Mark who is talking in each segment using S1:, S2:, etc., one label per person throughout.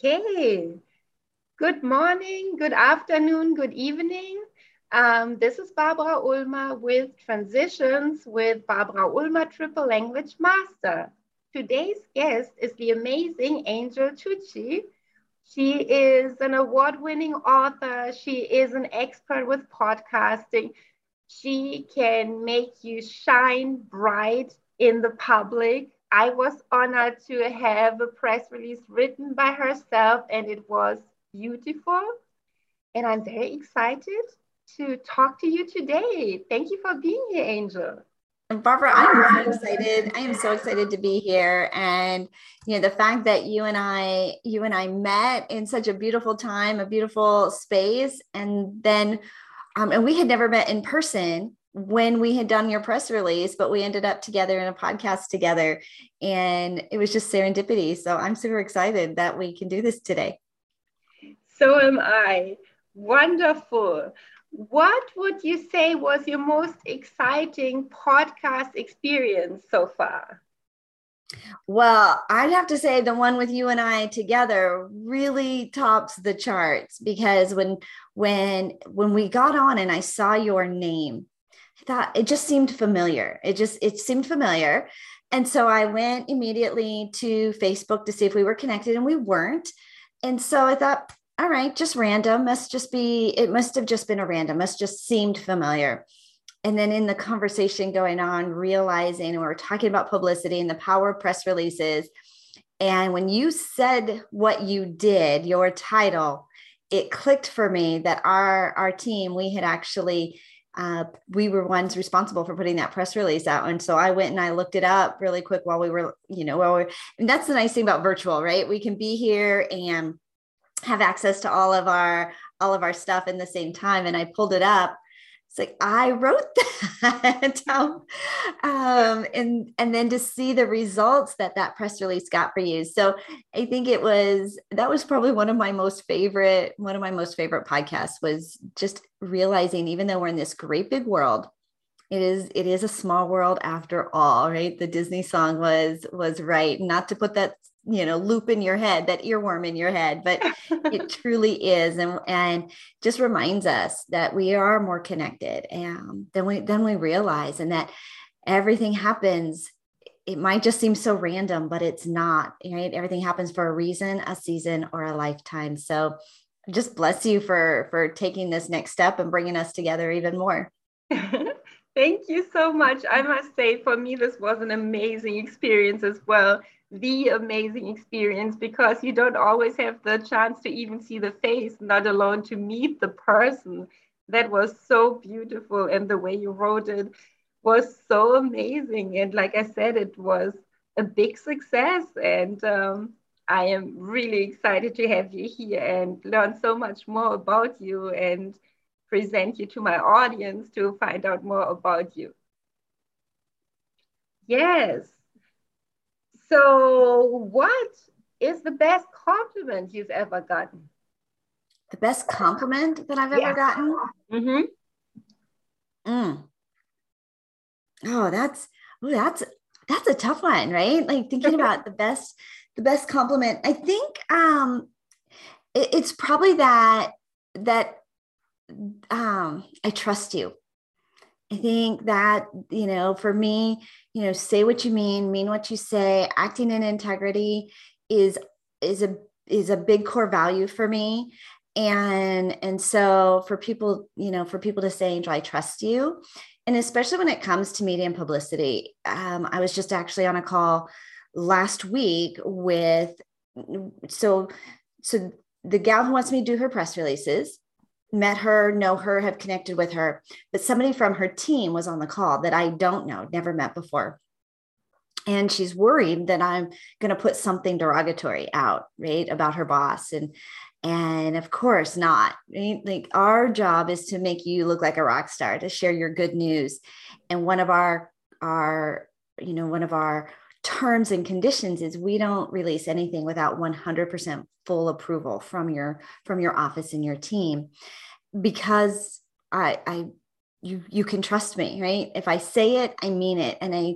S1: Okay. Good morning, good afternoon, good evening. Um, this is Barbara Ulmer with Transitions with Barbara Ulmer Triple Language Master. Today's guest is the amazing Angel Tuccy. She is an award winning author. She is an expert with podcasting. She can make you shine bright in the public I was honored to have a press release written by herself, and it was beautiful. And I'm very excited to talk to you today. Thank you for being here, Angel.
S2: Barbara, I'm so excited. I am so excited to be here. And you know, the fact that you and I, you and I met in such a beautiful time, a beautiful space, and then um, and we had never met in person when we had done your press release, but we ended up together in a podcast together. And it was just serendipity. So I'm super excited that we can do this today.
S1: So am I. Wonderful. What would you say was your most exciting podcast experience so far?
S2: Well, I'd have to say the one with you and I together really tops the charts because when when when we got on and I saw your name I thought it just seemed familiar. It just it seemed familiar. And so I went immediately to Facebook to see if we were connected and we weren't. And so I thought, all right, just random, must just be, it must have just been a random, must just seemed familiar. And then in the conversation going on, realizing we were talking about publicity and the power of press releases. And when you said what you did, your title, it clicked for me that our our team, we had actually uh, we were ones responsible for putting that press release out. And so I went and I looked it up really quick while we were, you know, while we and that's the nice thing about virtual, right? We can be here and have access to all of our all of our stuff in the same time. And I pulled it up it's like I wrote that, um, um, and and then to see the results that that press release got for you. So I think it was that was probably one of my most favorite one of my most favorite podcasts was just realizing even though we're in this great big world, it is it is a small world after all, right? The Disney song was was right. Not to put that you know loop in your head that earworm in your head but it truly is and and just reminds us that we are more connected um, and then we then we realize and that everything happens it might just seem so random but it's not right? Everything happens for a reason a season or a lifetime. So just bless you for for taking this next step and bringing us together even more.
S1: Thank you so much. I must say, for me, this was an amazing experience as well the amazing experience because you don't always have the chance to even see the face, not alone to meet the person. That was so beautiful. And the way you wrote it was so amazing. And like I said, it was a big success. And um, I am really excited to have you here and learn so much more about you and present you to my audience to find out more about you. Yes. So, what is the best compliment you've ever gotten?
S2: The best compliment that I've ever gotten? Mm-hmm. Mm. Oh, that's oh, that's that's a tough one, right? Like thinking about the best the best compliment. I think um it, it's probably that that um I trust you. I think that, you know, for me, you know, say what you mean, mean what you say, acting in integrity is is a is a big core value for me. And and so for people, you know, for people to say, Angel, I trust you. And especially when it comes to media and publicity. Um, I was just actually on a call last week with so so the gal who wants me to do her press releases met her, know her, have connected with her, but somebody from her team was on the call that I don't know, never met before. And she's worried that I'm going to put something derogatory out, right, about her boss. And and of course not. Right? Like our job is to make you look like a rock star, to share your good news. And one of our our you know one of our terms and conditions is we don't release anything without 100% full approval from your from your office and your team because i i you you can trust me right if i say it i mean it and i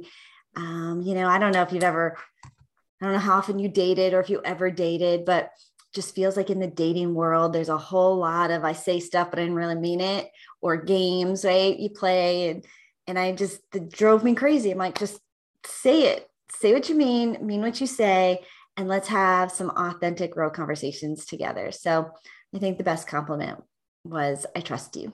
S2: um you know i don't know if you've ever i don't know how often you dated or if you ever dated but just feels like in the dating world, there's a whole lot of I say stuff, but I didn't really mean it, or games, right? You play and and I just drove me crazy. I'm like, just say it, say what you mean, mean what you say, and let's have some authentic, real conversations together. So I think the best compliment was, I trust you.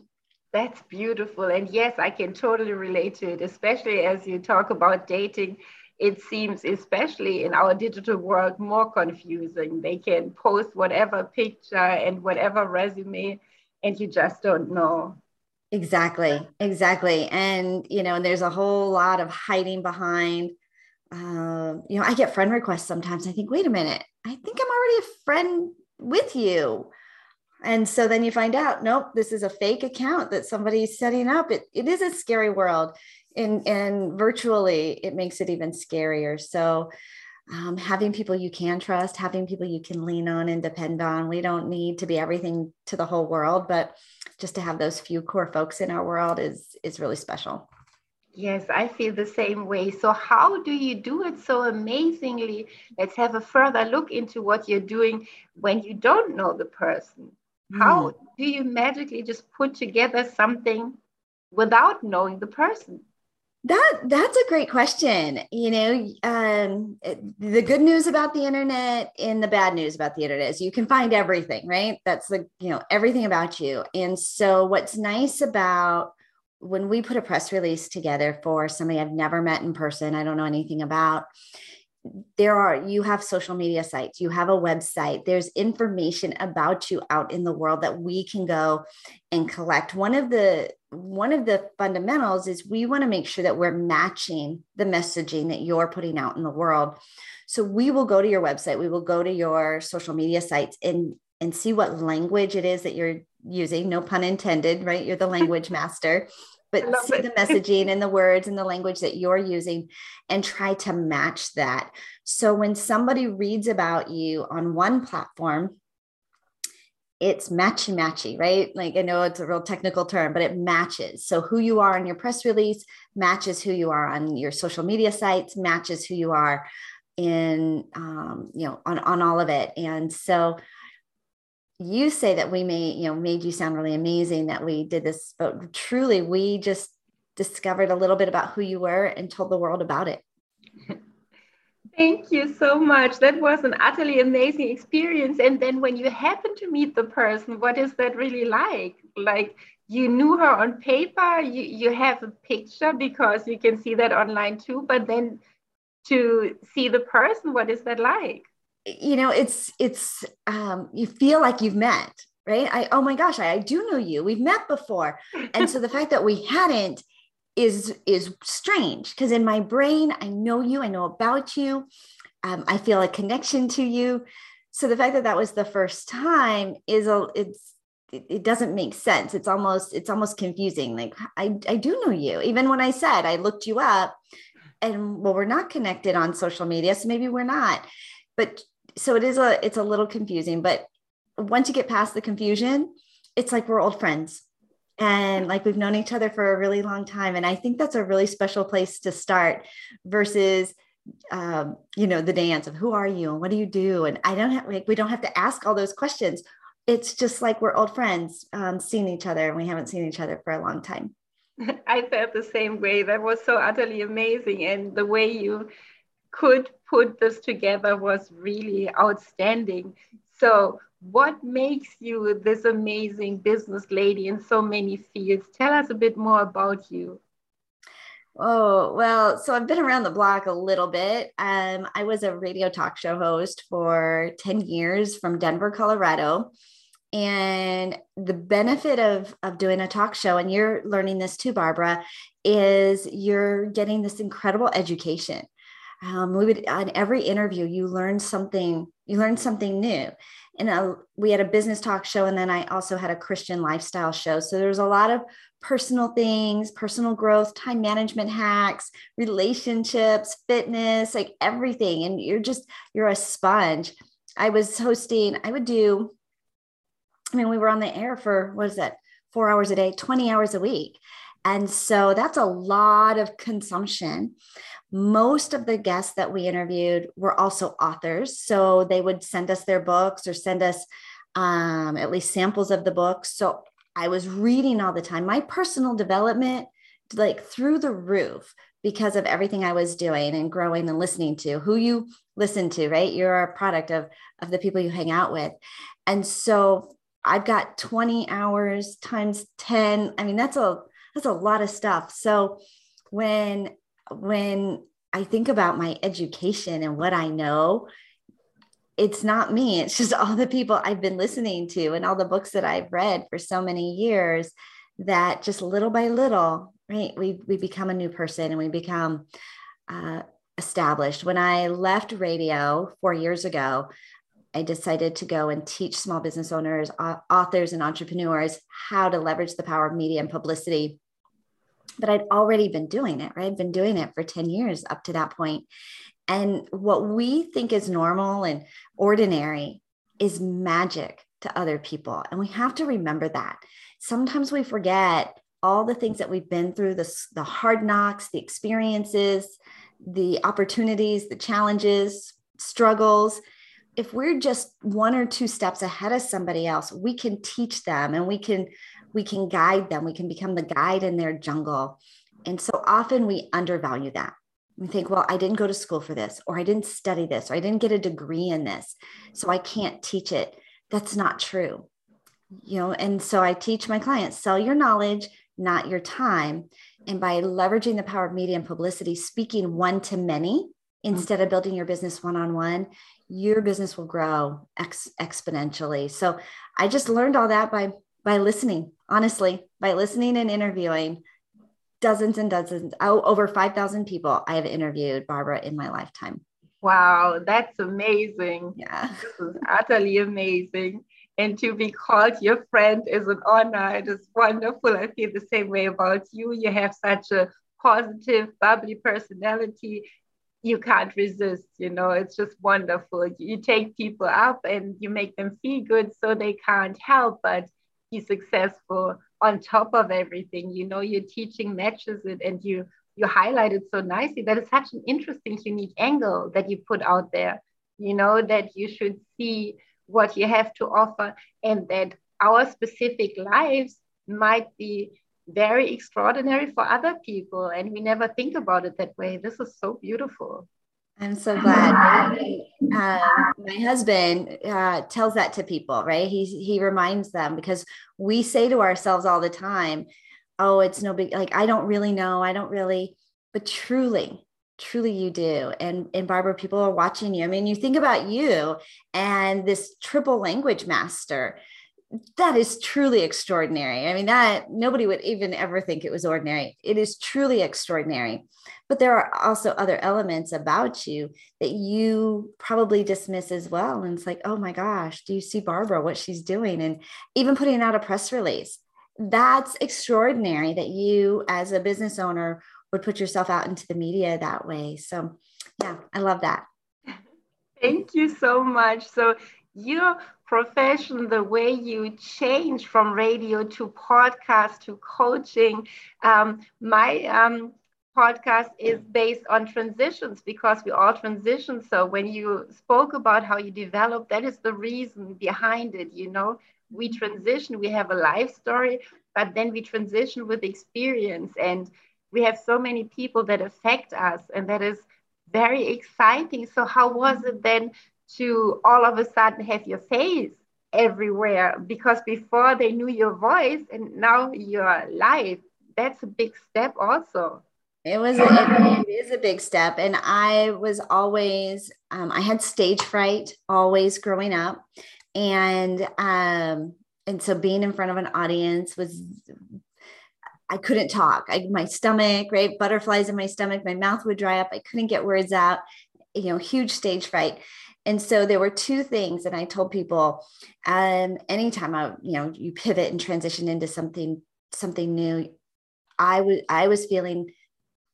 S1: That's beautiful. And yes, I can totally relate to it, especially as you talk about dating. It seems, especially in our digital world, more confusing. They can post whatever picture and whatever resume, and you just don't know.
S2: Exactly, exactly. And, you know, and there's a whole lot of hiding behind. Uh, you know, I get friend requests sometimes. I think, wait a minute, I think I'm already a friend with you. And so then you find out nope this is a fake account that somebody's setting up. It, it is a scary world and and virtually it makes it even scarier. So um, having people you can trust having people you can lean on and depend on. We don't need to be everything to the whole world but just to have those few core folks in our world is is really special
S1: Yes, I feel the same way. So, how do you do it so amazingly? Let's have a further look into what you're doing when you don't know the person. How hmm. do you magically just put together something without knowing the person?
S2: That that's a great question. You know, um, the good news about the internet and the bad news about the internet is you can find everything, right? That's the you know everything about you. And so, what's nice about when we put a press release together for somebody I've never met in person, I don't know anything about, there are you have social media sites you have a website there's information about you out in the world that we can go and collect. One of the one of the fundamentals is we want to make sure that we're matching the messaging that you're putting out in the world. So we will go to your website we will go to your social media sites and and see what language it is that you're using no pun intended right you're the language master but see it. the messaging and the words and the language that you're using and try to match that. So when somebody reads about you on one platform, it's matchy matchy, right? Like I know it's a real technical term, but it matches. So who you are in your press release matches who you are on your social media sites, matches who you are in, um, you know, on on all of it. And so you say that we may, you know, made you sound really amazing that we did this, but truly we just discovered a little bit about who you were and told the world about it.
S1: Thank you so much. That was an utterly amazing experience. And then when you happen to meet the person, what is that really like? Like you knew her on paper, you, you have a picture because you can see that online too, but then to see the person, what is that like?
S2: You know it's it's um you feel like you've met right? I oh my gosh I, I do know you. We've met before. And so the fact that we hadn't is is strange because in my brain i know you i know about you. Um, i feel a connection to you. So the fact that that was the first time is a it's it, it doesn't make sense. It's almost it's almost confusing. Like i i do know you. Even when i said i looked you up and well we're not connected on social media so maybe we're not. But so it is a it's a little confusing but once you get past the confusion it's like we're old friends and like we've known each other for a really long time. And i think that's a really special place to start versus um, you know the dance of who are you and what do you do? And i don't have like we don't have to ask all those questions. It's just like we're old friends um, seeing each other and we haven't seen each other for a long time.
S1: I felt the same way. That was so utterly amazing. And the way you could put this together was really outstanding. So, what makes you this amazing business lady in so many fields? Tell us a bit more about you.
S2: Oh, well, so I've been around the block a little bit. Um, I was a radio talk show host for 10 years from Denver, Colorado. And the benefit of, of doing a talk show, and you're learning this too, Barbara, is you're getting this incredible education um, we would on every interview you learn something you learn something new. And uh, we had a business talk show and then i also had a christian lifestyle show. So there's a lot of personal things personal growth time management hacks relationships fitness like everything. And you're just you're a sponge. I was hosting i would do i mean we were on the air for what is that four hours a day 20 hours a week. And so that's a lot of consumption. Most of the guests that we interviewed were also authors. So they would send us their books or send us um, at least samples of the books. So I was reading all the time. My personal development, like through the roof, because of everything I was doing and growing and listening to who you listen to, right? You're a product of, of the people you hang out with. And so I've got 20 hours times 10. I mean, that's a that's a lot of stuff. So when when I think about my education and what I know, it's not me. It's just all the people I've been listening to and all the books that I've read for so many years that just little by little, right, we, we become a new person and we become uh, established. When I left radio four years ago, I decided to go and teach small business owners, authors, and entrepreneurs how to leverage the power of media and publicity. But I'd already been doing it, right? I'd been doing it for 10 years up to that point. And what we think is normal and ordinary is magic to other people. And we have to remember that. Sometimes we forget all the things that we've been through the, the hard knocks, the experiences, the opportunities, the challenges, struggles if we're just one or two steps ahead of somebody else we can teach them and we can we can guide them. We can become the guide in their jungle. And so often we undervalue that. We think well i didn't go to school for this or i didn't study this or i didn't get a degree in this so i can't teach it. That's not true. You know and so i teach my clients sell your knowledge not your time. And by leveraging the power of media and publicity speaking one to many instead of building your business one on one, your business will grow ex- exponentially. So I just learned all that by by listening, honestly, by listening and interviewing dozens and dozens, oh, over 5,000 people I have interviewed, Barbara, in my lifetime.
S1: Wow, that's amazing.
S2: Yeah.
S1: This is utterly amazing. And to be called your friend is an honor. It is wonderful. I feel the same way about you. You have such a positive, bubbly personality you can't resist you know it's just wonderful you take people up and you make them feel good so they can't help but be successful on top of everything. You know your teaching matches it and you you highlight it so nicely that is such an interesting unique angle that you put out there you know that you should see what you have to offer and that our specific lives might be very extraordinary for other people. And we never think about it that way. This is so beautiful
S2: i'm so glad. Uh, my husband uh, tells that to people right? He, he reminds them because we say to ourselves all the time oh it's no big like i don't really know. I don't really but truly truly you do. And and barbara people are watching you. I mean you think about you and this triple language master that is truly extraordinary. I mean, that nobody would even ever think it was ordinary. It is truly extraordinary. But there are also other elements about you that you probably dismiss as well. And it's like, oh my gosh, do you see Barbara, what she's doing? And even putting out a press release. That's extraordinary that you, as a business owner, would put yourself out into the media that way. So, yeah, I love that.
S1: Thank you so much. So, your profession, the way you change from radio to podcast to coaching. Um, my um, podcast is based on transitions because we all transition. So when you spoke about how you develop, that is the reason behind it. You know, we transition, we have a life story, but then we transition with experience. And we have so many people that affect us, and that is very exciting. So, how was it then to all of a sudden have your face everywhere because before they knew your voice and now your life. That's a big step also
S2: it was a, it, is a big step and i was always um, i had stage fright always growing up and um and so being in front of an audience was I couldn't talk. I, my stomach, right? Butterflies in my stomach. My mouth would dry up. I couldn't get words out. You know, huge stage fright. And so there were two things and I told people, um, anytime I, you know, you pivot and transition into something, something new, I was, I was feeling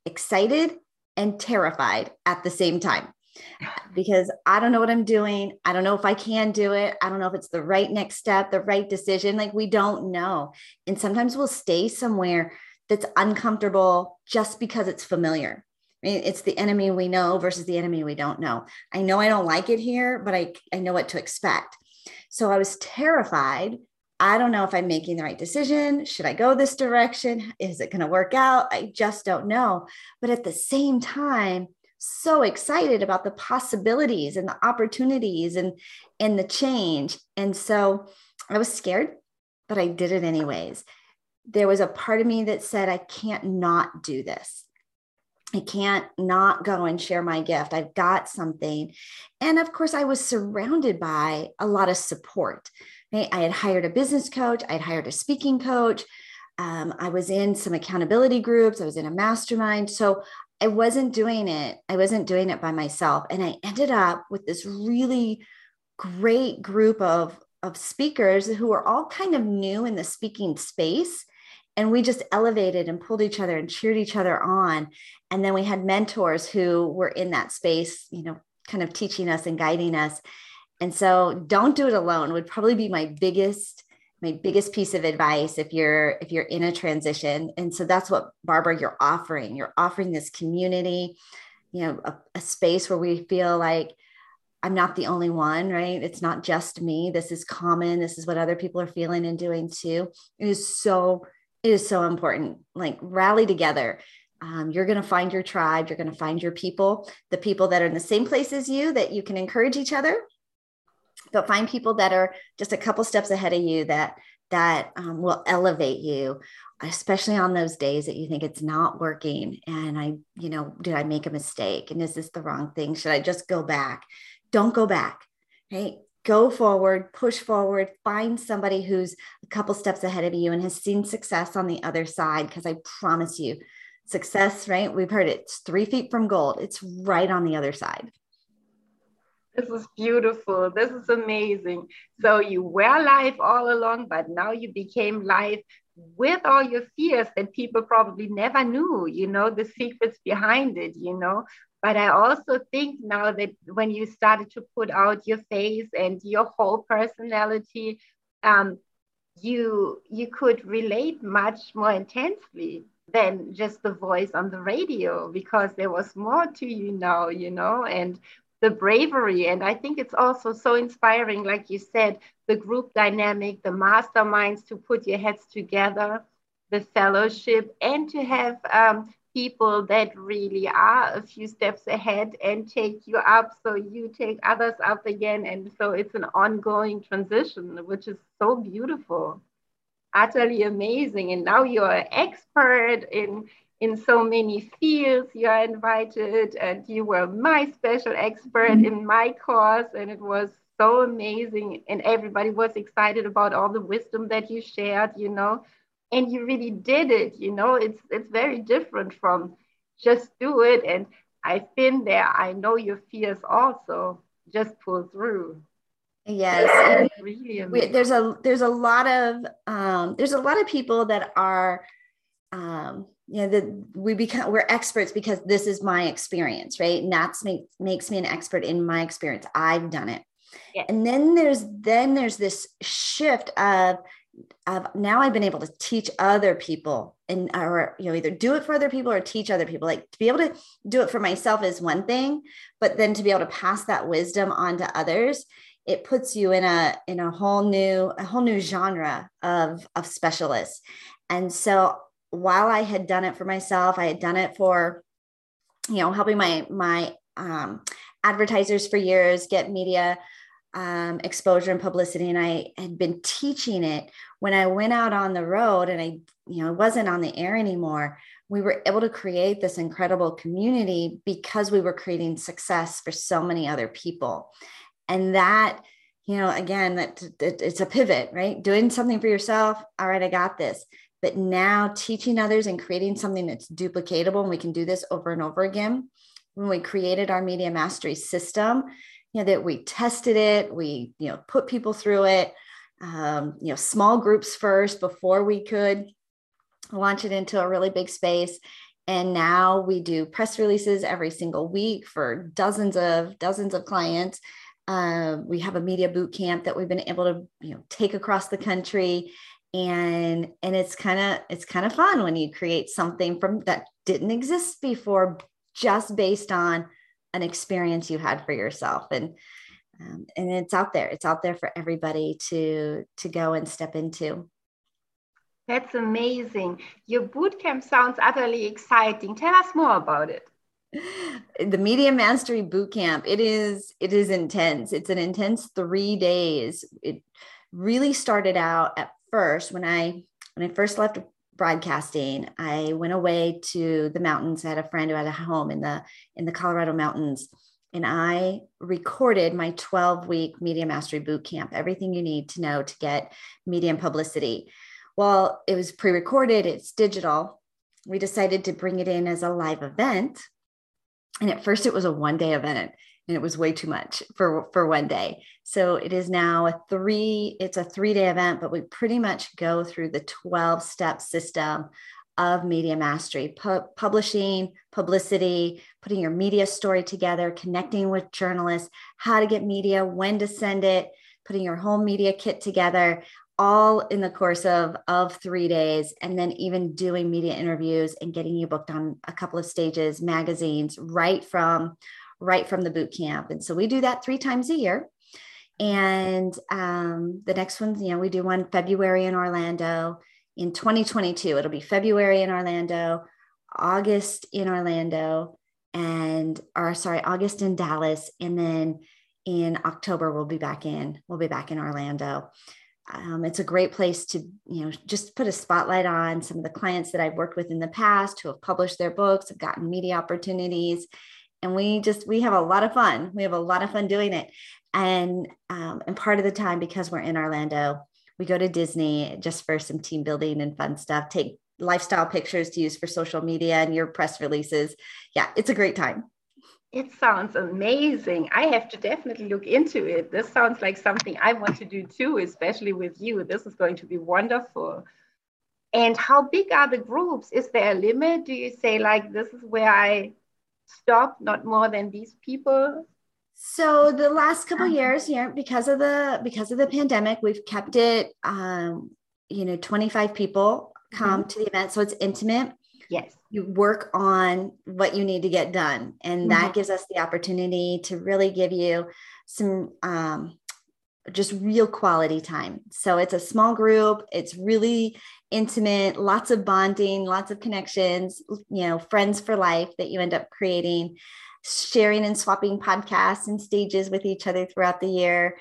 S2: excited and terrified at the same time because I don't know what I'm doing. I don't know if I can do it. I don't know if it's the right next step, the right decision. Like we don't know. And sometimes we'll stay somewhere that's uncomfortable just because it's familiar. Mean, it's the enemy we know versus the enemy we don't know. I know I don't like it here, but I, I know what to expect. So I was terrified. I don't know if I'm making the right decision. Should I go this direction? Is it going to work out? I just don't know. But at the same time, so excited about the possibilities and the opportunities and and the change. And so I was scared, but I did it anyways. There was a part of me that said I can't not do this. I can't not go and share my gift. I've got something. And of course, I was surrounded by a lot of support. I had hired a business coach, I had hired a speaking coach. Um, I was in some accountability groups, I was in a mastermind. So I wasn't doing it. I wasn't doing it by myself. And I ended up with this really great group of, of speakers who were all kind of new in the speaking space and we just elevated and pulled each other and cheered each other on and then we had mentors who were in that space you know kind of teaching us and guiding us and so don't do it alone would probably be my biggest my biggest piece of advice if you're if you're in a transition and so that's what barbara you're offering you're offering this community you know a, a space where we feel like I'm not the only one, right? It's not just me. This is common. This is what other people are feeling and doing too. It is so is so important. Like rally together. Um, you're going to find your tribe. You're going to find your people, the people that are in the same place as you that you can encourage each other. But find people that are just a couple steps ahead of you that that um, will elevate you, especially on those days that you think it's not working. And I, you know, did I make a mistake? And is this the wrong thing? Should I just go back? Don't go back. Right? Go forward, push forward, find somebody who's a couple steps ahead of you and has seen success on the other side. Because I promise you, success, right? We've heard it, it's three feet from gold, it's right on the other side.
S1: This is beautiful. This is amazing. So you were live all along, but now you became live with all your fears that people probably never knew, you know, the secrets behind it, you know. But I also think now that when you started to put out your face and your whole personality, um, you you could relate much more intensely than just the voice on the radio because there was more to you now, you know, and the bravery. And I think it's also so inspiring, like you said, the group dynamic, the masterminds to put your heads together, the fellowship, and to have um, people that really are a few steps ahead and take you up. So you take others up again. And so it's an ongoing transition which is so beautiful. Utterly amazing. And now you're an expert in in so many fields you are invited and you were my special expert mm-hmm. in my course and it was so amazing and everybody was excited about all the wisdom that you shared you know and you really did it you know it's it's very different from just do it and i've been there i know your fears also just pull through
S2: yes really we, there's a there's a lot of um, there's a lot of people that are um, you know that we become we're experts because this is my experience right and that's make, makes me an expert in my experience i've done it yeah. and then there's then there's this shift of I've now I've been able to teach other people and or you know either do it for other people or teach other people. Like to be able to do it for myself is one thing, but then to be able to pass that wisdom on to others, it puts you in a in a whole new a whole new genre of of specialists. And so while I had done it for myself, I had done it for you know helping my my um, advertisers for years get media um, exposure and publicity. And i had been teaching it when i went out on the road and i you know wasn't on the air anymore. We were able to create this incredible community because we were creating success for so many other people. And that you know again that, that it's a pivot right? Doing something for yourself. All right i got this but now teaching others and creating something that's duplicatable and we can do this over and over again when we created our media mastery system you know, that we tested it, we, you know, put people through it, um, you know, small groups first before we could launch it into a really big space. And now we do press releases every single week for dozens of dozens of clients. Uh, we have a media boot camp that we've been able to, you know, take across the country and and it's kind of it's kind of fun when you create something from that didn't exist before just based on an experience you had for yourself. And um, and it's out there. It's out there for everybody to to go and step into.
S1: That's amazing. Your boot camp sounds utterly exciting. Tell us more about it.
S2: The media mastery boot camp it is it is intense. It's an intense three days. It really started out at first when i when i first left broadcasting i went away to the mountains. I had a friend who had a home in the in the colorado mountains. And i recorded my 12 week media mastery boot camp everything you need to know to get media and publicity. Well it was pre-recorded it's digital. We decided to bring it in as a live event. And at first, it was a one day event and it was way too much for for one day. So it is now a three it's a three day event but we pretty much go through the 12 step system of media mastery pu- publishing publicity putting your media story together connecting with journalists how to get media when to send it putting your whole media kit together all in the course of of three days and then even doing media interviews and getting you booked on a couple of stages magazines right from right from the boot camp. And so we do that three times a year. And um, the next one you know we do one february in orlando. In 2022 it'll be february in orlando august in orlando and or sorry august in dallas. And then in october we'll be back in we'll be back in orlando. Um, it's a great place to you know just put a spotlight on some of the clients that i've worked with in the past who have published their books have gotten media opportunities and we just we have a lot of fun we have a lot of fun doing it and um, and part of the time because we're in orlando we go to disney just for some team building and fun stuff take lifestyle pictures to use for social media and your press releases yeah it's a great time
S1: it sounds amazing. I have to definitely look into it. This sounds like something I want to do too, especially with you. This is going to be wonderful. And how big are the groups? Is there a limit? Do you say, like, this is where I stop, not more than these people?
S2: So the last couple years, yeah, because of the because of the pandemic, we've kept it um, you know, 25 people come mm-hmm. to the event. So it's intimate
S1: Yes.
S2: You work on what you need to get done. And mm-hmm. that gives us the opportunity to really give you some um, just real quality time. So it's a small group, it's really intimate, lots of bonding, lots of connections, you know, friends for life that you end up creating, sharing and swapping podcasts and stages with each other throughout the year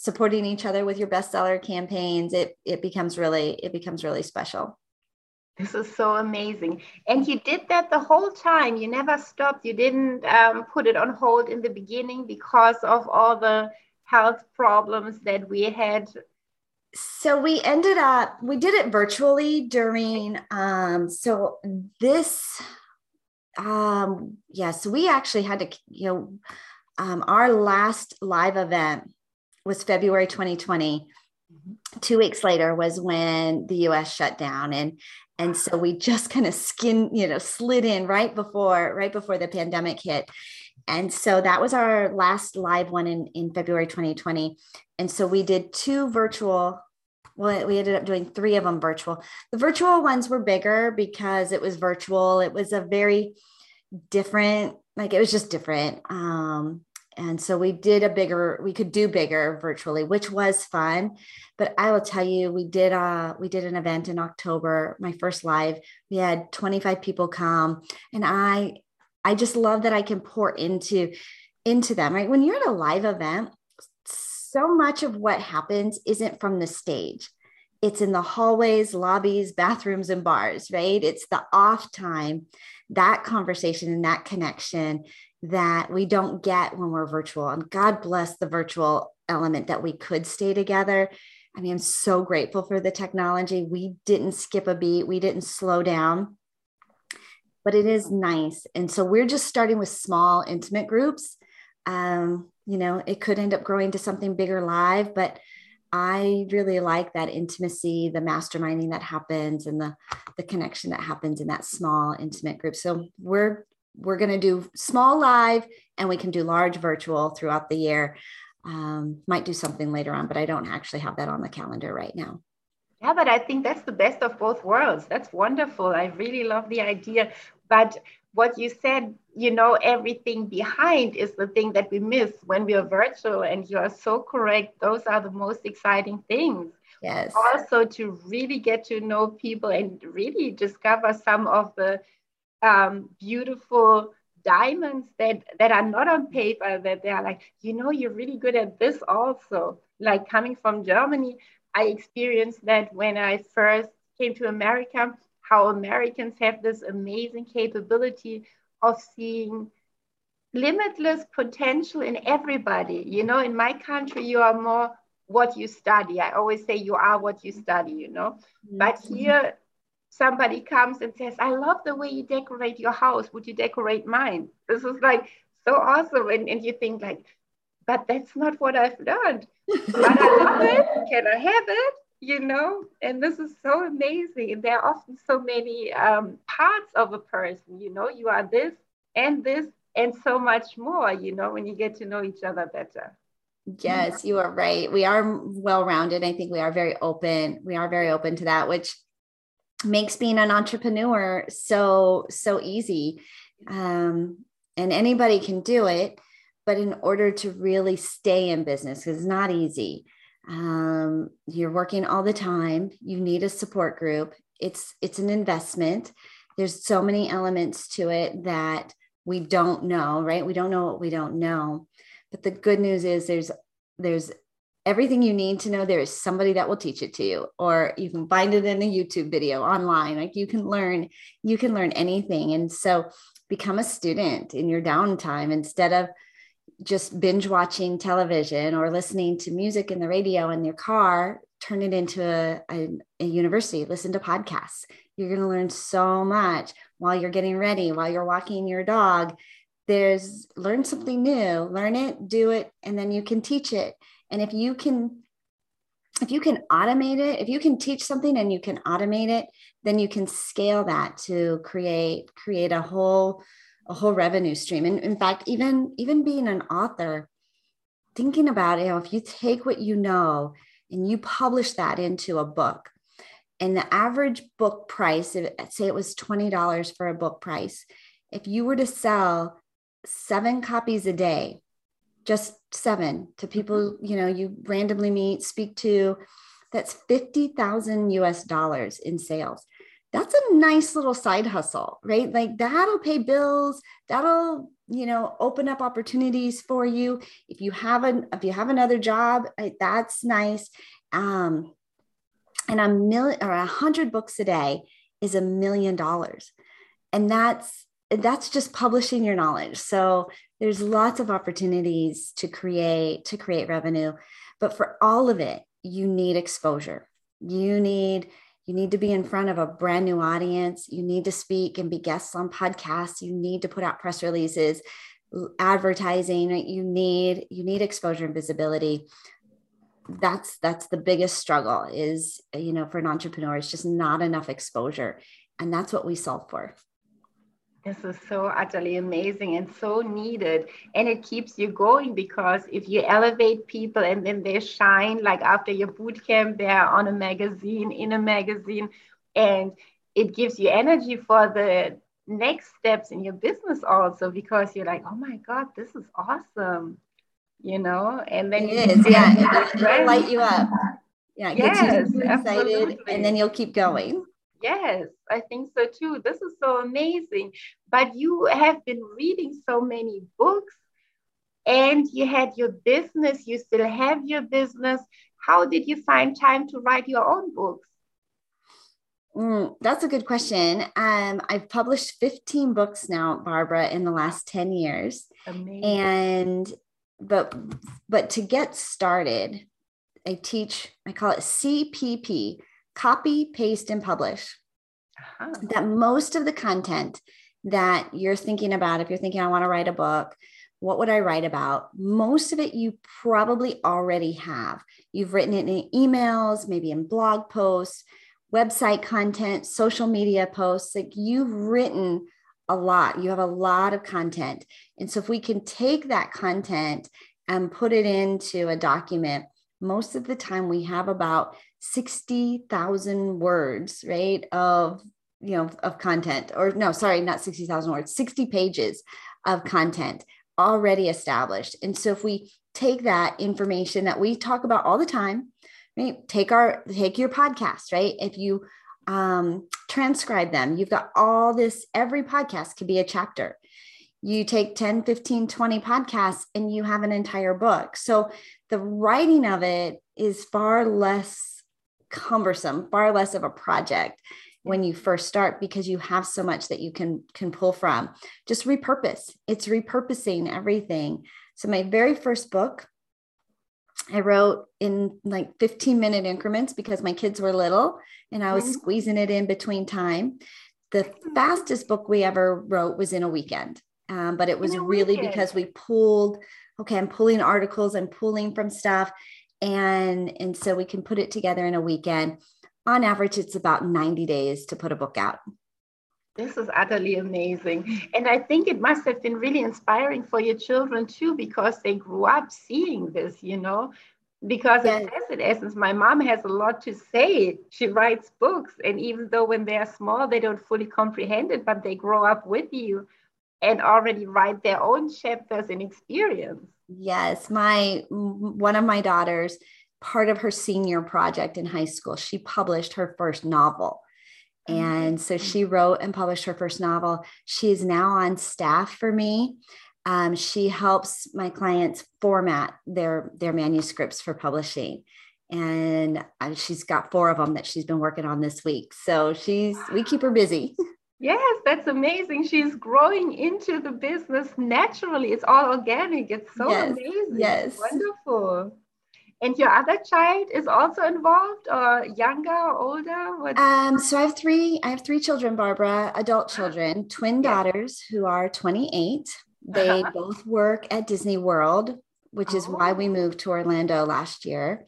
S2: supporting each other with your bestseller campaigns it it becomes really it becomes really special
S1: this is so amazing. And you did that the whole time. You never stopped. You didn't um, put it on hold in the beginning because of all the health problems that we had.
S2: So we ended up, we did it virtually during, um, so this, um, yeah, so we actually had to, you know, um, our last live event was February 2020 mm-hmm. two weeks later was when the us shut down and and so we just kind of skin you know slid in right before right before the pandemic hit. And so that was our last live one in, in february 2020 and so we did two virtual well we ended up doing three of them virtual. The virtual ones were bigger because it was virtual. It was a very different like it was just different. Um and so we did a bigger we could do bigger virtually which was fun. But i will tell you we did uh we did an event in october my first live. We had 25 people come and i i just love that i can pour into into them. Right? When you're at a live event so much of what happens isn't from the stage it's in the hallways lobbies bathrooms and bars right it's the off time that conversation and that connection that we don't get when we're virtual. And God bless the virtual element that we could stay together. I mean, I'm so grateful for the technology. We didn't skip a beat, we didn't slow down, but it is nice. And so we're just starting with small, intimate groups. Um, you know, it could end up growing to something bigger live, but I really like that intimacy, the masterminding that happens and the the connection that happens in that small intimate group. So we're we're going to do small live and we can do large virtual throughout the year. Um, might do something later on, but I don't actually have that on the calendar right now.
S1: Yeah, but I think that's the best of both worlds. That's wonderful. I really love the idea. But what you said, you know, everything behind is the thing that we miss when we are virtual. And you are so correct. Those are the most exciting things.
S2: Yes.
S1: Also, to really get to know people and really discover some of the um, beautiful diamonds that that are not on paper that they are like you know you're really good at this also like coming from germany i experienced that when i first came to america how americans have this amazing capability of seeing limitless potential in everybody you know in my country you are more what you study i always say you are what you study you know mm-hmm. but here somebody comes and says, I love the way you decorate your house. Would you decorate mine? This is like so awesome. And, and you think like, but that's not what I've learned. but I love it. Can I have it? You know, and this is so amazing. And there are often so many um, parts of a person, you know, you are this and this and so much more, you know, when you get to know each other better.
S2: Yes, you are right. We are well rounded. I think we are very open. We are very open to that, which makes being an entrepreneur so so easy um, and anybody can do it but in order to really stay in business it's not easy um, you're working all the time. You need a support group. It's it's an investment. There's so many elements to it that we don't know right? We don't know what we don't know. But the good news is there's there's everything you need to know. There is somebody that will teach it to you or you can find it in a youtube video online. Like you can learn you can learn anything. And so become a student in your downtime instead of just binge watching television or listening to music in the radio in your car turn it into a, a, a university listen to podcasts. You're going to learn so much while you're getting ready while you're walking your dog. There's learn something new learn it do it and then you can teach it. And if you can if you can automate it, if you can teach something and you can automate it, then you can scale that to create create a whole a whole revenue stream. And in fact, even even being an author, thinking about it, you know, if you take what you know and you publish that into a book, and the average book price, if, say it was $20 for a book price, if you were to sell seven copies a day, just seven to people mm-hmm. you know you randomly meet speak to that's 50,000 US dollars in sales that's a nice little side hustle right? Like that'll pay bills that'll you know open up opportunities for you. If you have an if you have another job that's nice. Um and a million or a hundred books a day is a million dollars. And that's that's just publishing your knowledge. So there's lots of opportunities to create to create revenue. But for all of it you need exposure. You need you need to be in front of a brand new audience. You need to speak and be guests on podcasts. You need to put out press releases advertising. You need you need exposure and visibility. That's that's the biggest struggle is you know for an entrepreneur it's just not enough exposure. And that's what we solve for
S1: this is so utterly amazing and so needed. And it keeps you going because if you elevate people and then they shine, like after your boot camp, they're on a magazine, in a magazine, and it gives you energy for the next steps in your business also because you're like, oh my God, this is awesome. You know, and then
S2: it is, yeah, it'll light you up. Yeah, it yes, gets you excited, absolutely. and then you'll keep going.
S1: Yes, I think so too. This is so amazing. But you have been reading so many books and you had your business, you still have your business. How did you find time to write your own books?
S2: Mm, that's a good question. Um, I've published 15 books now, Barbara, in the last 10 years. Amazing. And but but to get started, I teach, I call it CPP, copy, paste, and publish. Uh-huh. That most of the content that you're thinking about, if you're thinking, I want to write a book, what would I write about? Most of it you probably already have. You've written it in emails, maybe in blog posts, website content, social media posts. Like you've written a lot, you have a lot of content. And so if we can take that content and put it into a document most of the time we have about 60,000 words, right, of you know of content or no sorry not 60,000 words 60 pages of content already established. And so if we take that information that we talk about all the time right take our take your podcast right? If you um, transcribe them you've got all this every podcast could be a chapter you take 10 15 20 podcasts and you have an entire book. So the writing of it is far less cumbersome far less of a project when you first start because you have so much that you can can pull from. Just repurpose. It's repurposing everything. So my very first book i wrote in like 15 minute increments because my kids were little and i was mm-hmm. squeezing it in between time. The fastest book we ever wrote was in a weekend um, but it was really because we pulled okay i'm pulling articles i'm pulling from stuff and and so we can put it together in a weekend on average, it's about 90 days to put a book out.
S1: This is utterly amazing. And I think it must have been really inspiring for your children too, because they grew up seeing this, you know. Because yes. it says in essence, my mom has a lot to say. She writes books. And even though when they're small, they don't fully comprehend it, but they grow up with you and already write their own chapters and experience.
S2: Yes. My one of my daughters, part of her senior project in high school, she published her first novel. Mm-hmm. And so she wrote and published her first novel. She is now on staff for me. Um, she helps my clients format their their manuscripts for publishing, and uh, she's got four of them that she's been working on this week. So she's we keep her busy.
S1: Yes, that's amazing. She's growing into the business naturally. It's all organic. It's so yes, amazing. Yes, wonderful. And your other child is also involved, or younger, or older?
S2: What? Um, so I have three. I have three children, Barbara, adult uh-huh. children, twin daughters who are 28. They uh-huh. both work at Disney World, which is oh. why we oh. moved to Orlando last year.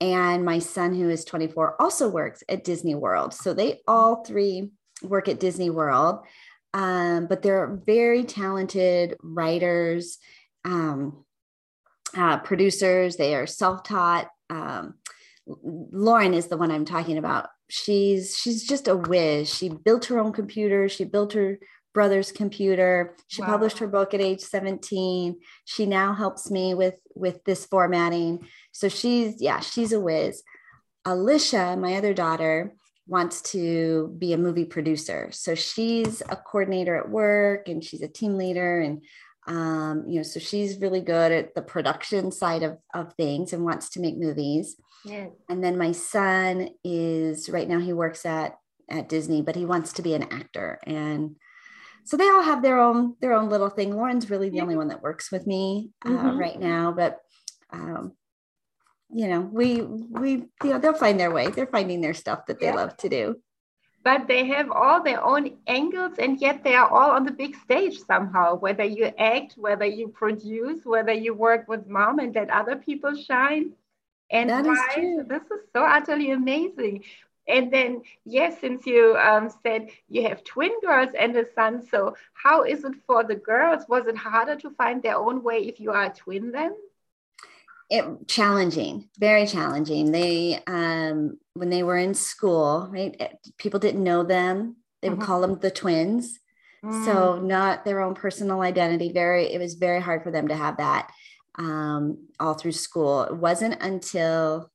S2: And my son, who is 24, also works at Disney World. So they all three work at Disney World. Um, but they're very talented writers. Um, uh, producers. They are self-taught. Um, Lauren is the one I'm talking about. She's she's just a whiz. She built her own computer. She built her brother's computer. She wow. published her book at age 17. She now helps me with with this formatting. So she's yeah, she's a whiz. Alicia, my other daughter, wants to be a movie producer. So she's a coordinator at work and she's a team leader and um, you know, so she's really good at the production side of, of things and wants to make movies. Yeah. And then my son is right now he works at at Disney, but he wants to be an actor. And so they all have their own their own little thing. Lauren's really the yeah. only one that works with me uh, mm-hmm. right now, but um, you know, we we you know they'll find their way. They're finding their stuff that they yeah. love to do
S1: but they have all their own angles and yet they are all on the big stage somehow whether you act whether you produce whether you work with mom and let other people shine and that is true. this is so utterly amazing and then yes since you um, said you have twin girls and a son so how is it for the girls was it harder to find their own way if you are a twin then
S2: it challenging very challenging. They um when they were in school right eh, people didn't know them. They would mm-hmm. call them the twins. Mm. so not their own personal identity. Very it was very hard for them to have that um, all through school. It wasn't until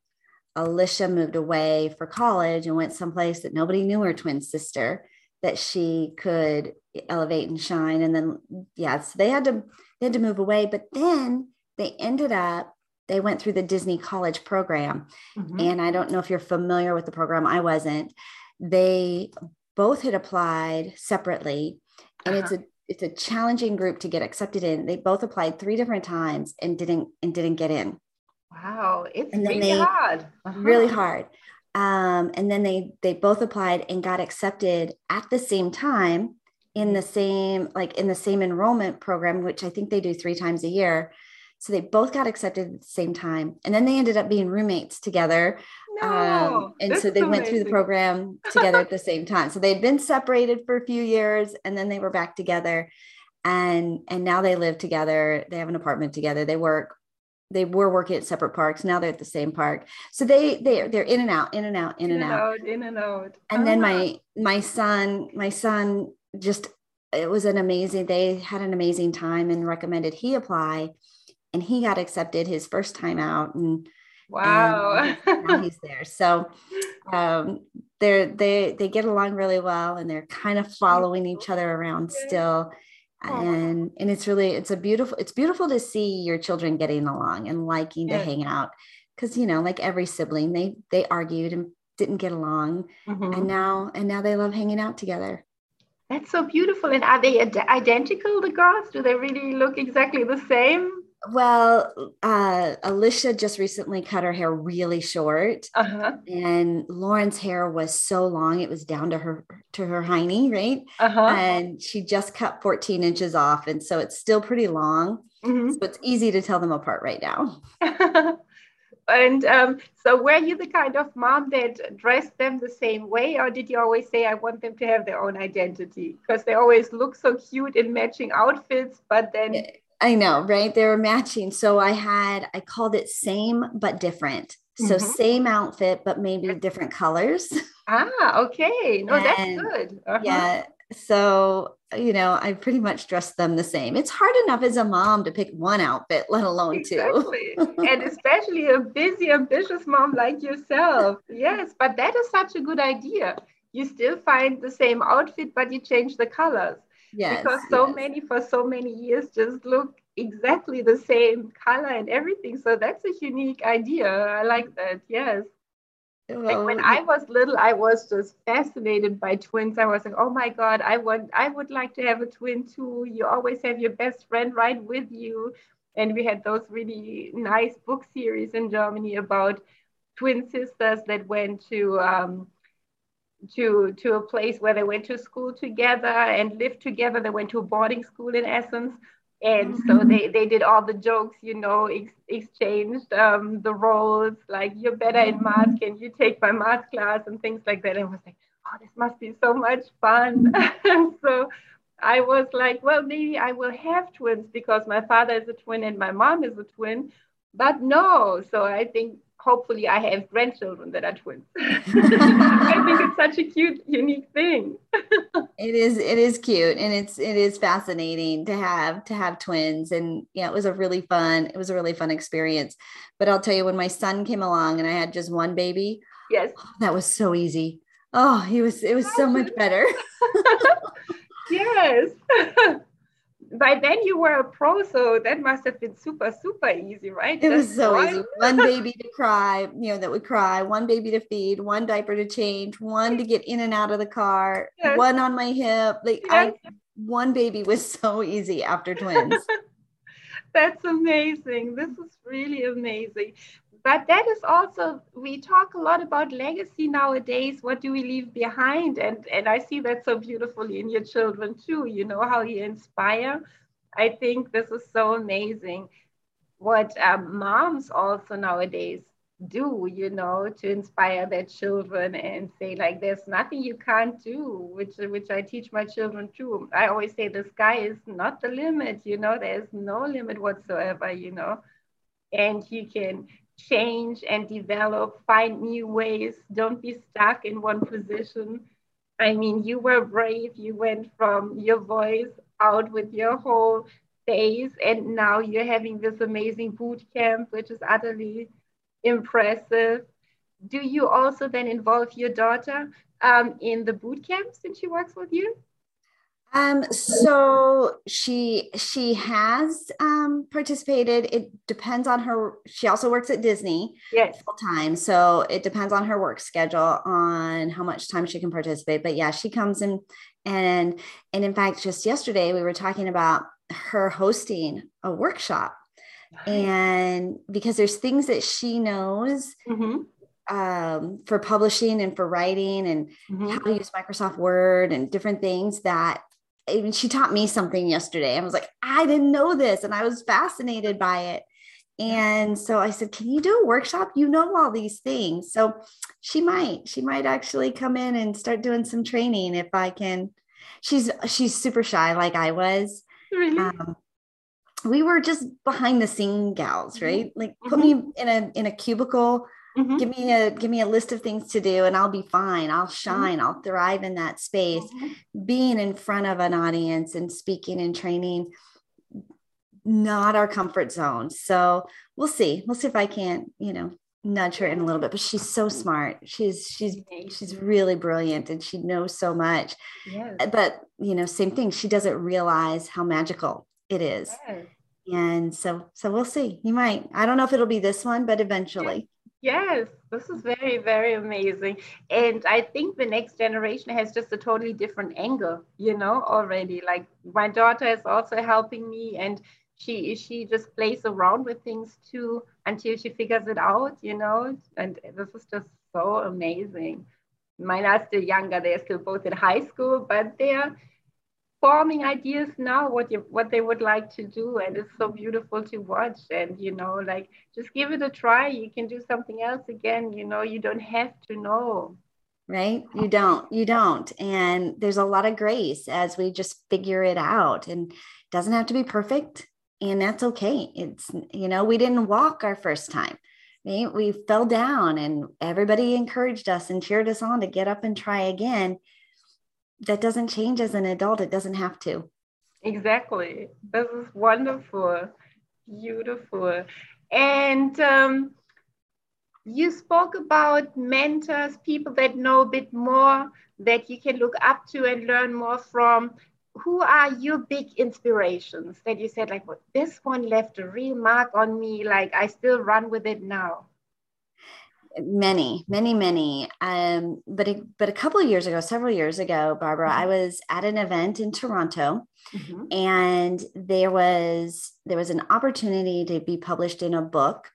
S2: alicia moved away for college and went someplace that nobody knew her twin sister that she could elevate and shine. And then yeah so they had to they had to move away. But then they ended up they went through the Disney College program. Mm-hmm. And I don't know if you're familiar with the program, I wasn't. They both had applied separately, and uh-huh. it's a it's a challenging group to get accepted in. They both applied three different times and didn't and didn't get in.
S1: Wow, it's really hard.
S2: Uh-huh. Really hard. Um, and then they they both applied and got accepted at the same time in the same like in the same enrollment program, which I think they do three times a year. So they both got accepted at the same time. And then they ended up being roommates together. No, um, and so they amazing. went through the program together at the same time. So they'd been separated for a few years and then they were back together. And and now they live together. They have an apartment together. They work they were working at separate parks. Now they're at the same park. So they they they're in and out, in and out, in, in and, out.
S1: out, in and out.
S2: And then my my son, my son just it was an amazing. They had an amazing time and recommended he apply, and he got accepted his first time out. And
S1: wow,
S2: and now he's there. So um, they're they they get along really well, and they're kind of following each other around still. And and it's really it's a beautiful it's beautiful to see your children getting along and liking yeah. to hang out. Because you know like every sibling they they argued and didn't get along. Mm-hmm. and now and now they love hanging out together.
S1: That's so beautiful. And are they ad- identical the girls? Do they really look exactly the same
S2: well, uh, Alicia just recently cut her hair really short, uh-huh. and Lauren's hair was so long it was down to her to her hiney, right? Uh-huh. And she just cut 14 inches off, and so it's still pretty long. Mm-hmm. So it's easy to tell them apart right now.
S1: and um, so, were you the kind of mom that dressed them the same way, or did you always say, "I want them to have their own identity"? Because they always look so cute in matching outfits, but then.
S2: I know, right? They were matching. So I had, I called it same but different. So mm-hmm. same outfit, but maybe different colors.
S1: Ah, okay. No, and, that's good.
S2: Uh-huh. Yeah. So, you know, I pretty much dressed them the same. It's hard enough as a mom to pick one outfit, let alone exactly.
S1: two. and especially a busy, ambitious mom like yourself. Yes, but that is such a good idea. You still find the same outfit, but you change the colors. Yes, because so yes. many for so many years just look exactly the same color and everything. So that's a unique idea. I like that. Yes. Well, like when I was little, I was just fascinated by twins. I was like, oh my God, I want I would like to have a twin too. You always have your best friend right with you. And we had those really nice book series in Germany about twin sisters that went to um, to to a place where they went to school together and lived together. They went to a boarding school in essence, and so mm-hmm. they they did all the jokes, you know, ex- exchanged um, the roles. Like you're better in math, can you take my math class and things like that. And I was like, oh, this must be so much fun. so I was like, well, maybe I will have twins because my father is a twin and my mom is a twin. But no, so I think hopefully I have grandchildren that are twins. I think it's such a cute, unique thing.
S2: it is, it is cute. And it's, it is fascinating to have, to have twins. And yeah, it was a really fun, it was a really fun experience. But I'll tell you, when my son came along and I had just one baby,
S1: yes,
S2: oh, that was so easy. Oh, he was, it was so much better.
S1: yes by then you were a pro, so that must have been super, super easy, right?
S2: It was so easy. One baby to cry, you know, that would cry, one baby to feed, one diaper to change, one to get in and out of the car, yes. one on my hip. Like yes. I one baby was so easy after twins.
S1: That's amazing. This is really amazing but that is also we talk a lot about legacy nowadays. What do we leave behind? And and i see that so beautifully in your children too you know how you inspire. I think this is so amazing what um, moms also nowadays do you know to inspire their children and say like there's nothing you can't do which which i teach my children too. I always say the sky is not the limit you know there's no limit whatsoever you know. And you can change and develop, find new ways. Don't be stuck in one position. I mean, you were brave. You went from your voice out with your whole face, and now you're having this amazing boot camp, which is utterly impressive. Do you also then involve your daughter um, in the boot camp since she works with you?
S2: Um, so she she has um, participated. It depends on her. She also works at Disney
S1: yes.
S2: full time, so it depends on her work schedule on how much time she can participate. But yeah, she comes in, and and in fact, just yesterday we were talking about her hosting a workshop, and because there's things that she knows. Mm-hmm um, for publishing and for writing and mm-hmm. how to use Microsoft Word and different things that Mean, she taught me something yesterday. I was like, I didn't know this. And I was fascinated by it. And so I said, Can you do a workshop? You know all these things. So she might, she might actually come in and start doing some training if I can. She's she's super shy like I was. Really? Um, we were just behind the scene gals,
S1: Mm-hmm.
S2: right? Like put me in a in a cubicle,
S1: Mhm.
S2: give me a give me a list of things to do and I'll be fine. I'll
S1: Mm-hmm.
S2: shine. I'll thrive in that space.
S1: Mhm.
S2: Being in front of an audience and speaking and training not our comfort zone. So we'll see. We'll see if I can't, you know, nudge her in a little bit. But she's so smart. She's she's she's really brilliant and she knows so much.
S1: Yes.
S2: But you know, same thing. She doesn't realize how magical it is.
S1: Yes.
S2: And so so we'll see. You might. I don't know if it'll be this one, but eventually.
S1: Yes, this is very, very amazing. And I think the next generation has just a totally different angle, you know, already. Like my daughter is also helping me and she she just plays around with things too until she figures it out, you know. And this is just so amazing. Mine are still younger, they're still both in high school, but they're forming ideas now what you what they would like to do and it's so beautiful to watch and you know like just give it a try. You can do something else again you know you don't have to know.
S2: Right? You don't you don't. And there's a lot of grace as we just figure it out and it doesn't have to be perfect and that's okay. It's you know we didn't walk our first time right? we fell down and everybody encouraged us and cheered us on to get up and try again that doesn't change as an adult. It doesn't have to.
S1: Exactly. This is wonderful. Beautiful. And um, you spoke about mentors people that know a bit more that you can look up to and learn more from. Who are your big inspirations that you said like well, this one left a real mark on me like i still run with it now
S2: many many many um but a, but a couple of years ago several years ago barbara i was at an event in toronto
S1: Mhm.
S2: and there was there was an opportunity to be published in a book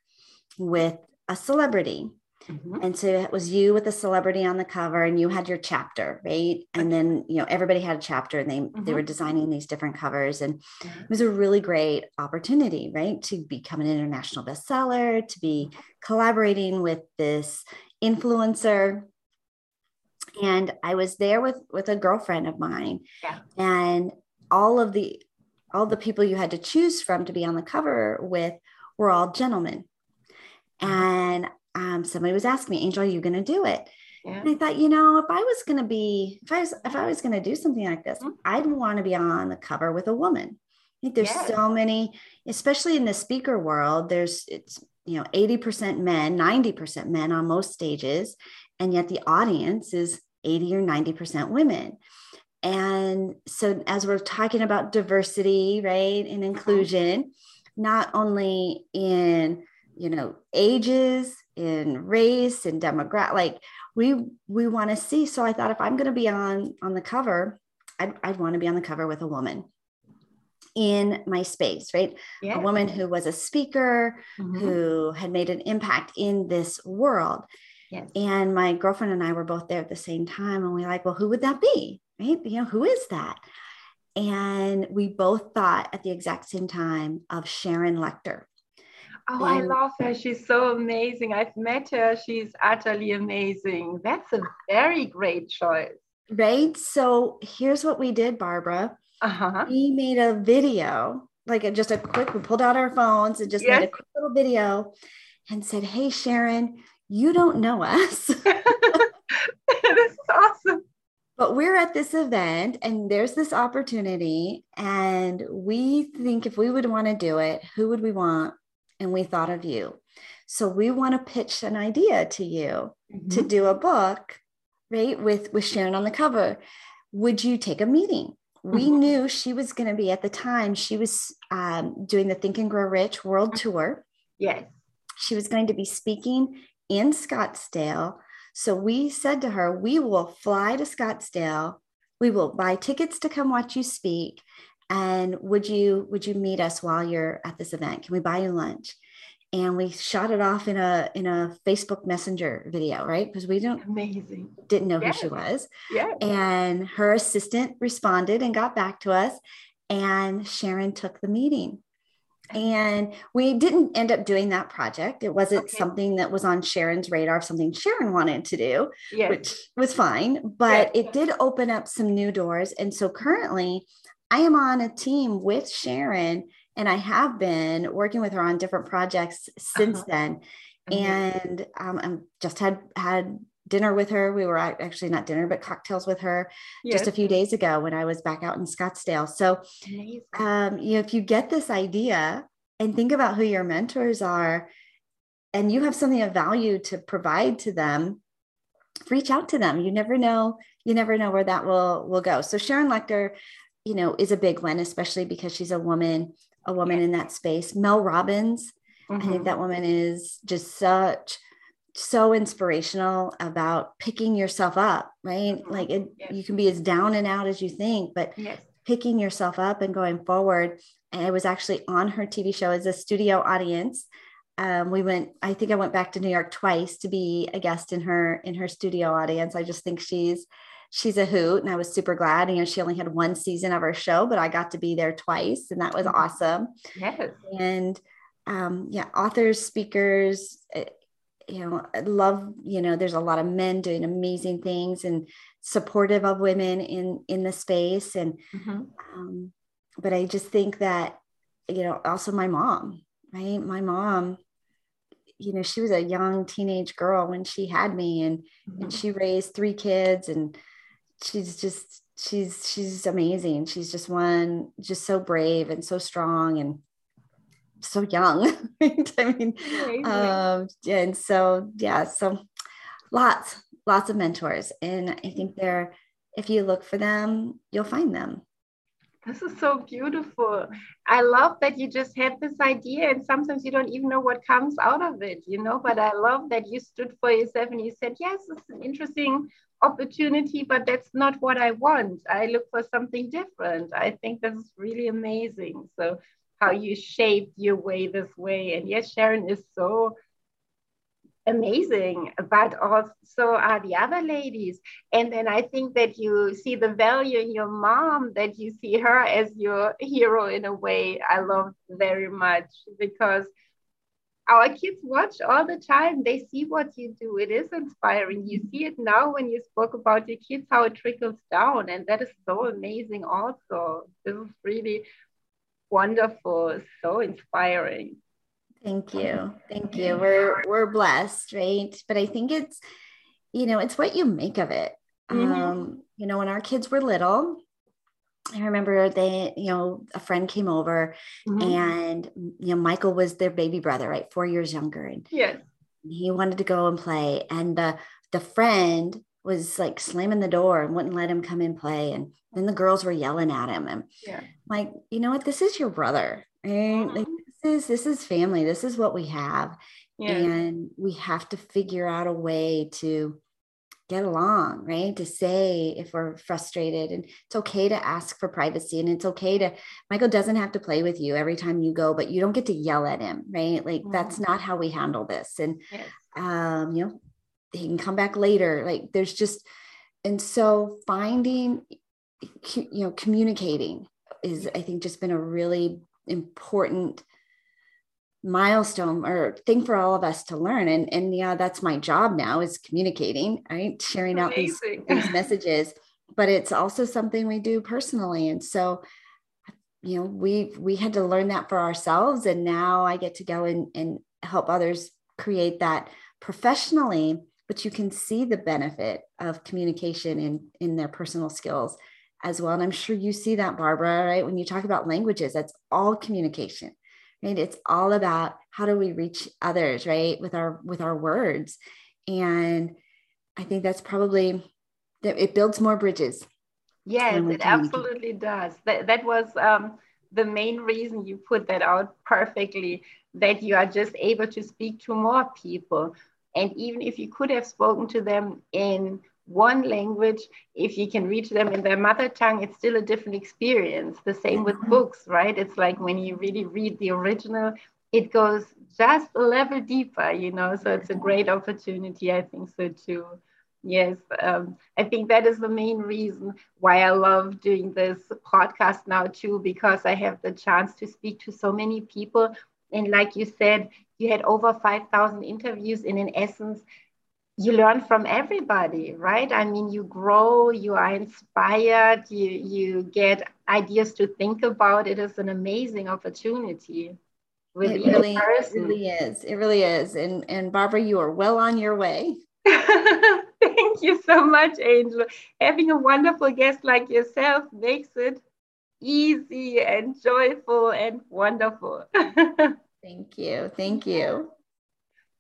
S2: with a celebrity
S1: Mhm.
S2: and so it was you with a celebrity on the cover and you had your chapter right and then you know everybody had a chapter and they they
S1: Mhm.
S2: were designing these different covers and
S1: Mhm.
S2: it was a really great opportunity right to become an international bestseller to be collaborating with this influencer and i was there with with a girlfriend of mine
S1: Yeah.
S2: and all of the all the people you had to choose from to be on the cover with were all gentlemen and um, somebody was asking me angel are you going to do it
S1: yeah
S2: and I thought, you know, if I was going to be, if I was, if I was going to do something like this,
S1: Mhm.
S2: I'd want to be on the cover with a woman. I think there's
S1: Yes.
S2: so many, especially in the speaker world. There's, it's you know, eighty percent men, ninety percent men on most stages, and yet the audience is eighty or ninety percent women. And so, as we're talking about diversity, right, and inclusion, not only in you know ages, in race, and demographic, like we we want to see so i thought if i'm going to be on on the cover i'd, I'd want to be on the cover with a woman in my space right?
S1: Yeah.
S2: a woman who was a speaker
S1: Mhm.
S2: who had made an impact in this world.
S1: Yes.
S2: And my girlfriend and i were both there at the same time and we are like well who would that be? Right? You know who is that? And we both thought at the exact same time of sharon lechter
S1: Oh, I love her. She's so amazing. I've met her. She's utterly amazing. That's a very great choice.
S2: right so here's what we did barbara
S1: Uh huh.
S2: we made a video, like just a quick, we pulled out our phones and just made a quick little video and said, Hey, Sharon, you don't know us,
S1: this is awesome.
S2: but we're at this event and there's this opportunity. And we think if we would want to do it, who would we want? And we thought of you. So we want to pitch an idea to you to
S1: Mhm.
S2: do a book, right? With with Sharon on the cover. Would you take a meeting? We
S1: Mhm.
S2: knew she was going to be at the time. She was um, doing the Think and Grow Rich World Tour.
S1: Yes.
S2: She was going to be speaking in Scottsdale. So we said to her, "We will fly to Scottsdale. We will buy tickets to come watch you speak. And would you would you meet us while you're at this event? Can we buy you lunch?" And we shot it off in a in a Facebook Messenger video, right? Because we don't
S1: Amazing.
S2: didn't know
S1: Yes.
S2: who she was.
S1: Yeah.
S2: And her assistant responded and got back to us. And Sharon took the meeting. And we didn't end up doing that project. It wasn't
S1: Okay.
S2: something that was on Sharon's radar, something Sharon wanted to do,
S1: Yes.
S2: which was fine. But
S1: Yes.
S2: it did open up some new doors. And so currently, I am on a team with Sharon and I have been working with her on different projects since uh-huh. then. Mm-hmm. And um, I just had had dinner with her. We were actually not dinner, but cocktails with her yes. just a few days ago when I was back out in Scottsdale. So, um, you know, if you get this idea and think about who your mentors are, and you have something of value to provide to them, reach out to them. You never know. You never know where that will will go. So Sharon Lechter, you know, is a big one, especially because she's a woman, a woman in that space. Mel Robbins, mm-hmm. I think mm-hmm. that woman is just such so inspirational about picking yourself up, right? Mm-hmm. Like it, yes. you can be as down and out as you think, but yes. picking yourself up and going forward. And I was actually on her TV show as a studio audience. Um, we went, I think I went back to New York twice to be a guest in her in her studio audience. I just think she's she's a hoot and I was super glad. You know, she only had one season of her show, but I got to be there twice and that was mm-hmm. awesome.
S1: Yes.
S2: And um, yeah, authors, speakers, eh, you know, I love, you know, there's a lot of men doing amazing things and supportive of women in in the space. And mm-hmm. um, but I just think that, you know, also my mom, right? My mom, you know, she was a young teenage girl when she had me and mm-hmm. and she raised three kids and she's just she's she's amazing. She's just one just so brave and so strong and so young. Right? I mean, um, and so yeah, so lots, lots of mentors, and I think they're if you look for them, you'll find them.
S1: This is so beautiful. I love that you just had this idea, and sometimes you don't even know what comes out of it, you know. But I love that you stood for yourself and you said, Yes, it's an interesting opportunity, but that's not what I want. I look for something different. I think this is really amazing. So how you shaped your way this way. And yes, Sharon is so amazing, but also are the other ladies. And then I think that you see the value in your mom, that you see her as your hero in a way I love very much because our kids watch all the time. They see what you do. It is inspiring. You see it now when you spoke about your kids, how it trickles down. And that is so amazing, also. This is really wonderful, so inspiring.
S2: Thank you. Thank you. We're we're blessed, right? But I think it's you know, it's what you make of it. Mm-hmm. Um, you know, when our kids were little, I remember they, you know, a friend came over mm-hmm. and you know, Michael was their baby brother, right? 4 years younger and he wanted to go and play and the the friend was like slamming the door and wouldn't let him come and play. And then the girls were yelling at him. And yeah. like, you know what? This is your brother. Right? Like, is this is family. This is what we have. Yeah. And we have to figure out a way to get along, right? To say if we're frustrated. And it's okay to ask for privacy. And it's okay to Michael doesn't have to play with you every time you go, but you don't get to yell at him, right? Like mm-hmm. that's not how we handle this. And yes. um, you know, he can come back later like there's just and so finding you know communicating is i think just been a really important milestone or thing for all of us to learn. And and yeah that's my job now is communicating right? Sharing out these, these messages but it's also something we do personally. And so you know we we had to learn that for ourselves. And now i get to go and, and help others create that professionally but you can see the benefit of communication in in their personal skills as well. And i'm sure you see that barbara right? When you talk about languages that's all communication right? It's all about how do we reach others right? With our with our words. And i think that's probably that it builds more bridges
S1: yes it absolutely does. That, that was um, the main reason you put that out perfectly that you are just able to speak to more people. And even if you could have spoken to them in one language, if you can reach them in their mother tongue, it's still a different experience. The same with mm-hmm. books, right? It's like when you really read the original, it goes just a level deeper, you know? So it's a great opportunity. I think so too. Yes, um, I think that is the main reason why I love doing this podcast now too, because I have the chance to speak to so many people. And like you said, you had over 5,000 interviews, and in essence, you learn from everybody, right? I mean, you grow, you are inspired, you you get ideas to think about. It is an amazing opportunity.
S2: With it really, it really is. It really is. And and Barbara, you are well on your way.
S1: Thank you so much, Angel. Having a wonderful guest like yourself makes it easy and joyful and wonderful.
S2: Thank you. Thank you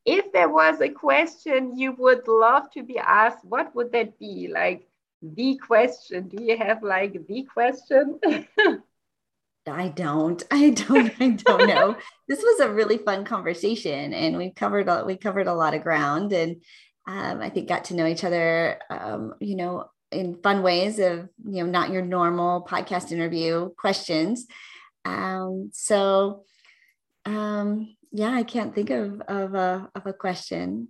S1: if there was a question you would love to be asked, what would that be? Like the question? Do you have like the question?
S2: I don't. I don't. I don't know. this was a really fun conversation, and we covered a, we covered a lot of ground, and um, I think got to know each other. Um, you know, in fun ways of you know not your normal podcast interview questions. Um, so um, yeah, I can't think of of a of a question.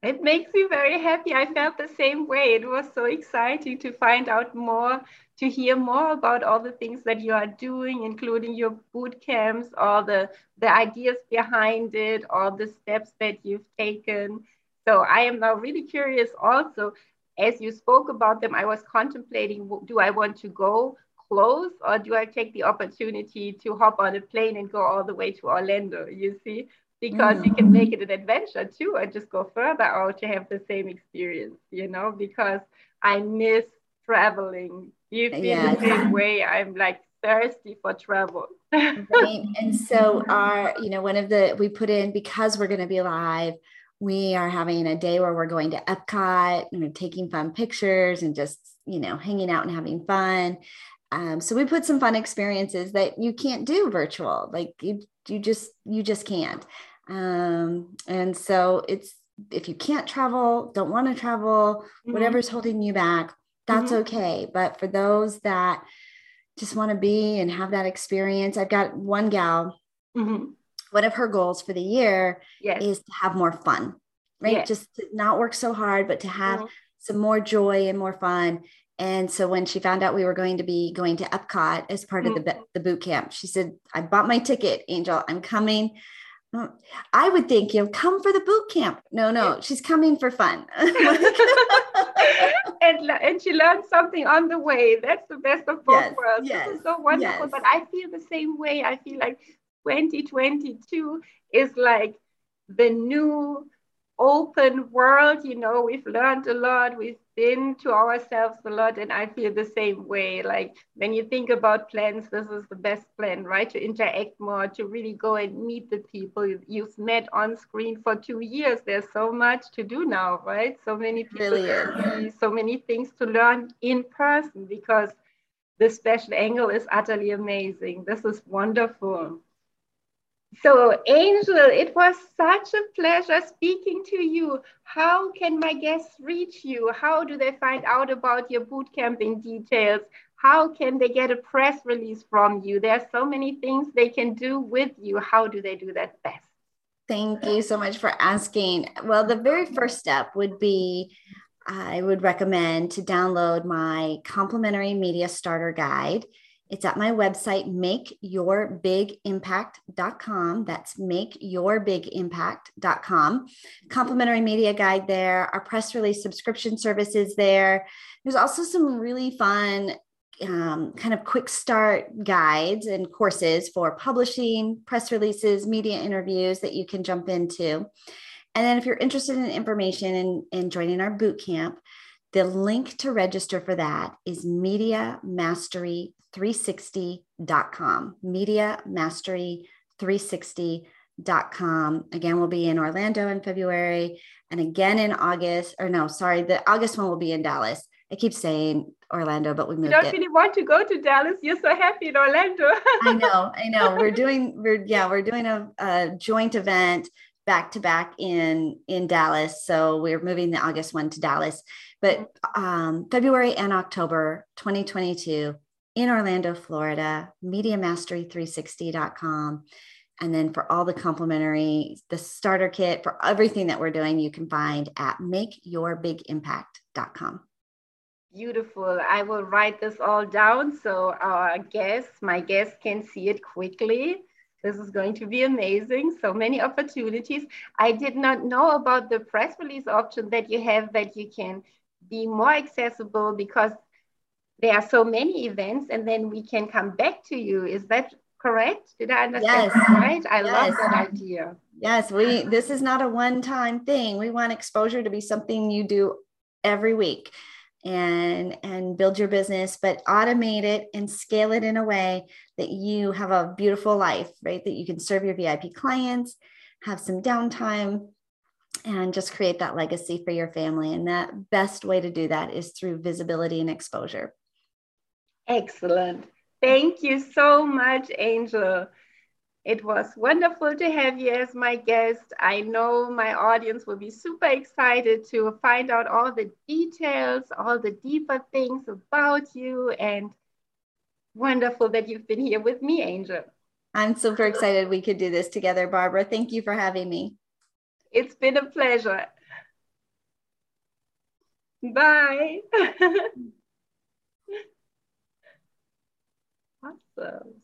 S1: It makes me very happy. I felt the same way. It was so exciting to find out more, to hear more about all the things that you are doing, including your boot camps, all the, the ideas behind it, all the steps that you've taken. So I am now really curious also, as you spoke about them, I was contemplating, do I want to go close or do I take the opportunity to hop on a plane and go all the way to Orlando? You see, because mm. you can make it an adventure too and just go further out to have the same experience, you know, because I miss traveling. You feel yes. the same way. I'm like thirsty for travel.
S2: right. And so our, you know, one of the we put in because we're going to be live, we are having a day where we're going to Epcot and we're taking fun pictures and just, you know, hanging out and having fun. Um, so we put some fun experiences that you can't do virtual, like you you just you just can't. Um, and so it's if you can't travel, don't want to travel, mm-hmm. whatever's holding you back, that's mm-hmm. okay. But for those that just want to be and have that experience, I've got one gal. Mm-hmm. One of her goals for the year yes. is to have more fun, right? Yes. Just to not work so hard, but to have mm-hmm. some more joy and more fun. And so when she found out we were going to be going to Epcot as part of the, mm. the boot camp, she said, I bought my ticket, Angel. I'm coming. I would think, you know, come for the boot camp. No, no, she's coming for fun. and,
S1: and she learned something on the way. That's the best of both yes, worlds. Yes, this is so wonderful. Yes. But I feel the same way. I feel like 2022 is like the new open world. You know, we've learned a lot. We've been to ourselves a lot and i feel the same way. Like when you think about plans this is the best plan right? To interact more to really go and meet the people. You've met on screen for two years. There's so much to do now right? So many people really so many things to learn in person because the special angle is utterly amazing. This is wonderful so, Angel, it was such a pleasure speaking to you. How can my guests reach you? How do they find out about your bootcamping details? How can they get a press release from you? There are so many things they can do with you. How do they do that best?
S2: Thank you so much for asking. Well, the very first step would be I would recommend to download my complimentary media starter guide. It's at my website, makeyourbigimpact.com. That's makeyourbigimpact.com. Complimentary media guide there, our press release subscription services there. There's also some really fun um, kind of quick start guides and courses for publishing, press releases, media interviews that you can jump into. And then if you're interested in information and, and joining our boot camp, the link to register for that is mediamastery360.com. Mediamastery360.com. Again, we'll be in Orlando in February and again in August, or no, sorry, the August one will be in Dallas. I keep saying Orlando, but we moved.
S1: You don't it. really want to go to Dallas. You're so happy in Orlando.
S2: I know, I know. We're doing, we're yeah, we're doing a, a joint event back to back in in Dallas. So we're moving the August one to Dallas. But um, February and October 2022 in Orlando, Florida, MediaMastery360.com. And then for all the complimentary, the starter kit for everything that we're doing, you can find at makeyourbigimpact.com.
S1: Beautiful. I will write this all down so our guests, my guests, can see it quickly. This is going to be amazing. So many opportunities. I did not know about the press release option that you have that you can be more accessible because there are so many events and then we can come back to you. Is that correct? Did I understand yes. right? I yes. love that idea.
S2: Yes, we this is not a one-time thing. We want exposure to be something you do every week and and build your business but automate it and scale it in a way that you have a beautiful life right that you can serve your vip clients have some downtime and just create that legacy for your family and that best way to do that is through visibility and exposure
S1: excellent thank you so much angel it was wonderful to have you as my guest. I know my audience will be super excited to find out all the details, all the deeper things about you, and wonderful that you've been here with me, Angel.
S2: I'm super excited we could do this together, Barbara. Thank you for having me.
S1: It's been a pleasure. Bye. awesome.